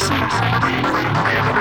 Parsons.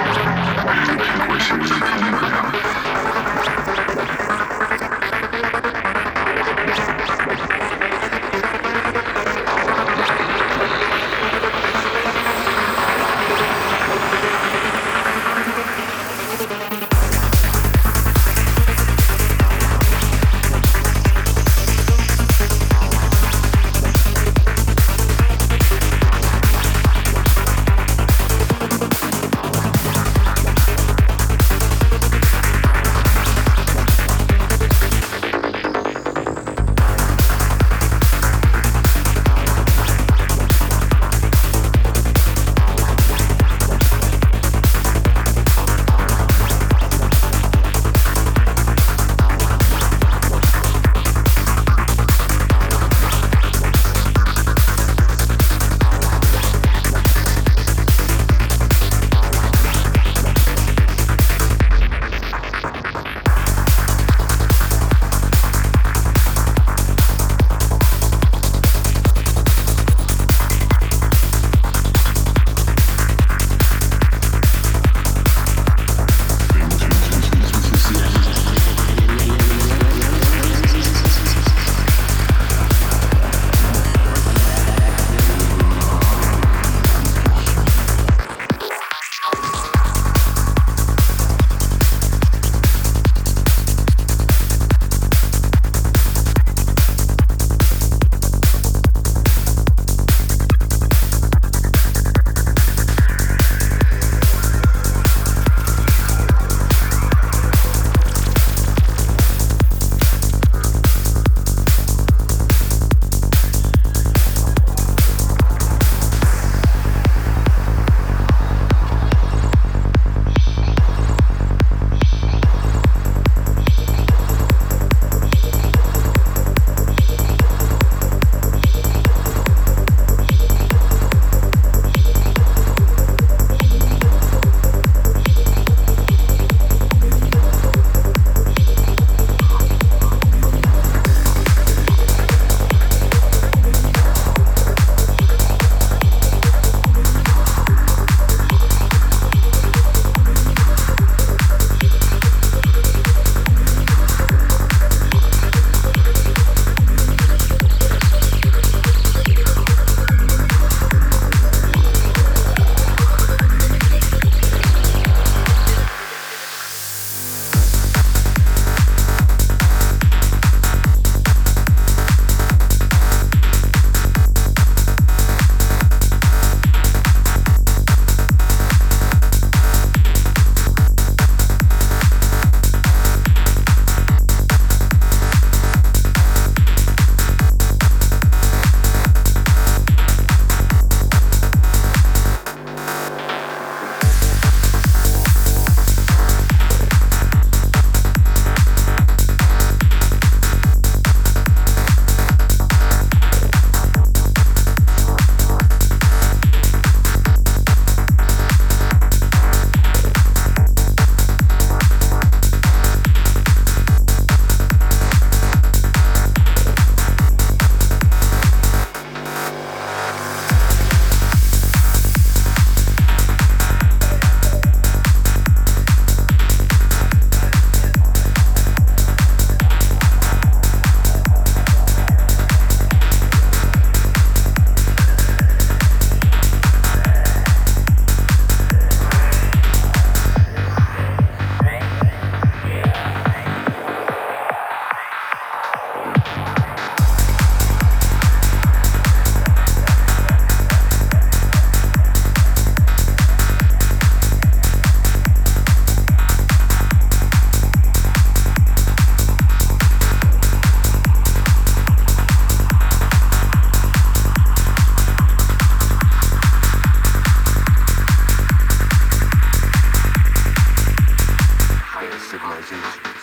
civilization.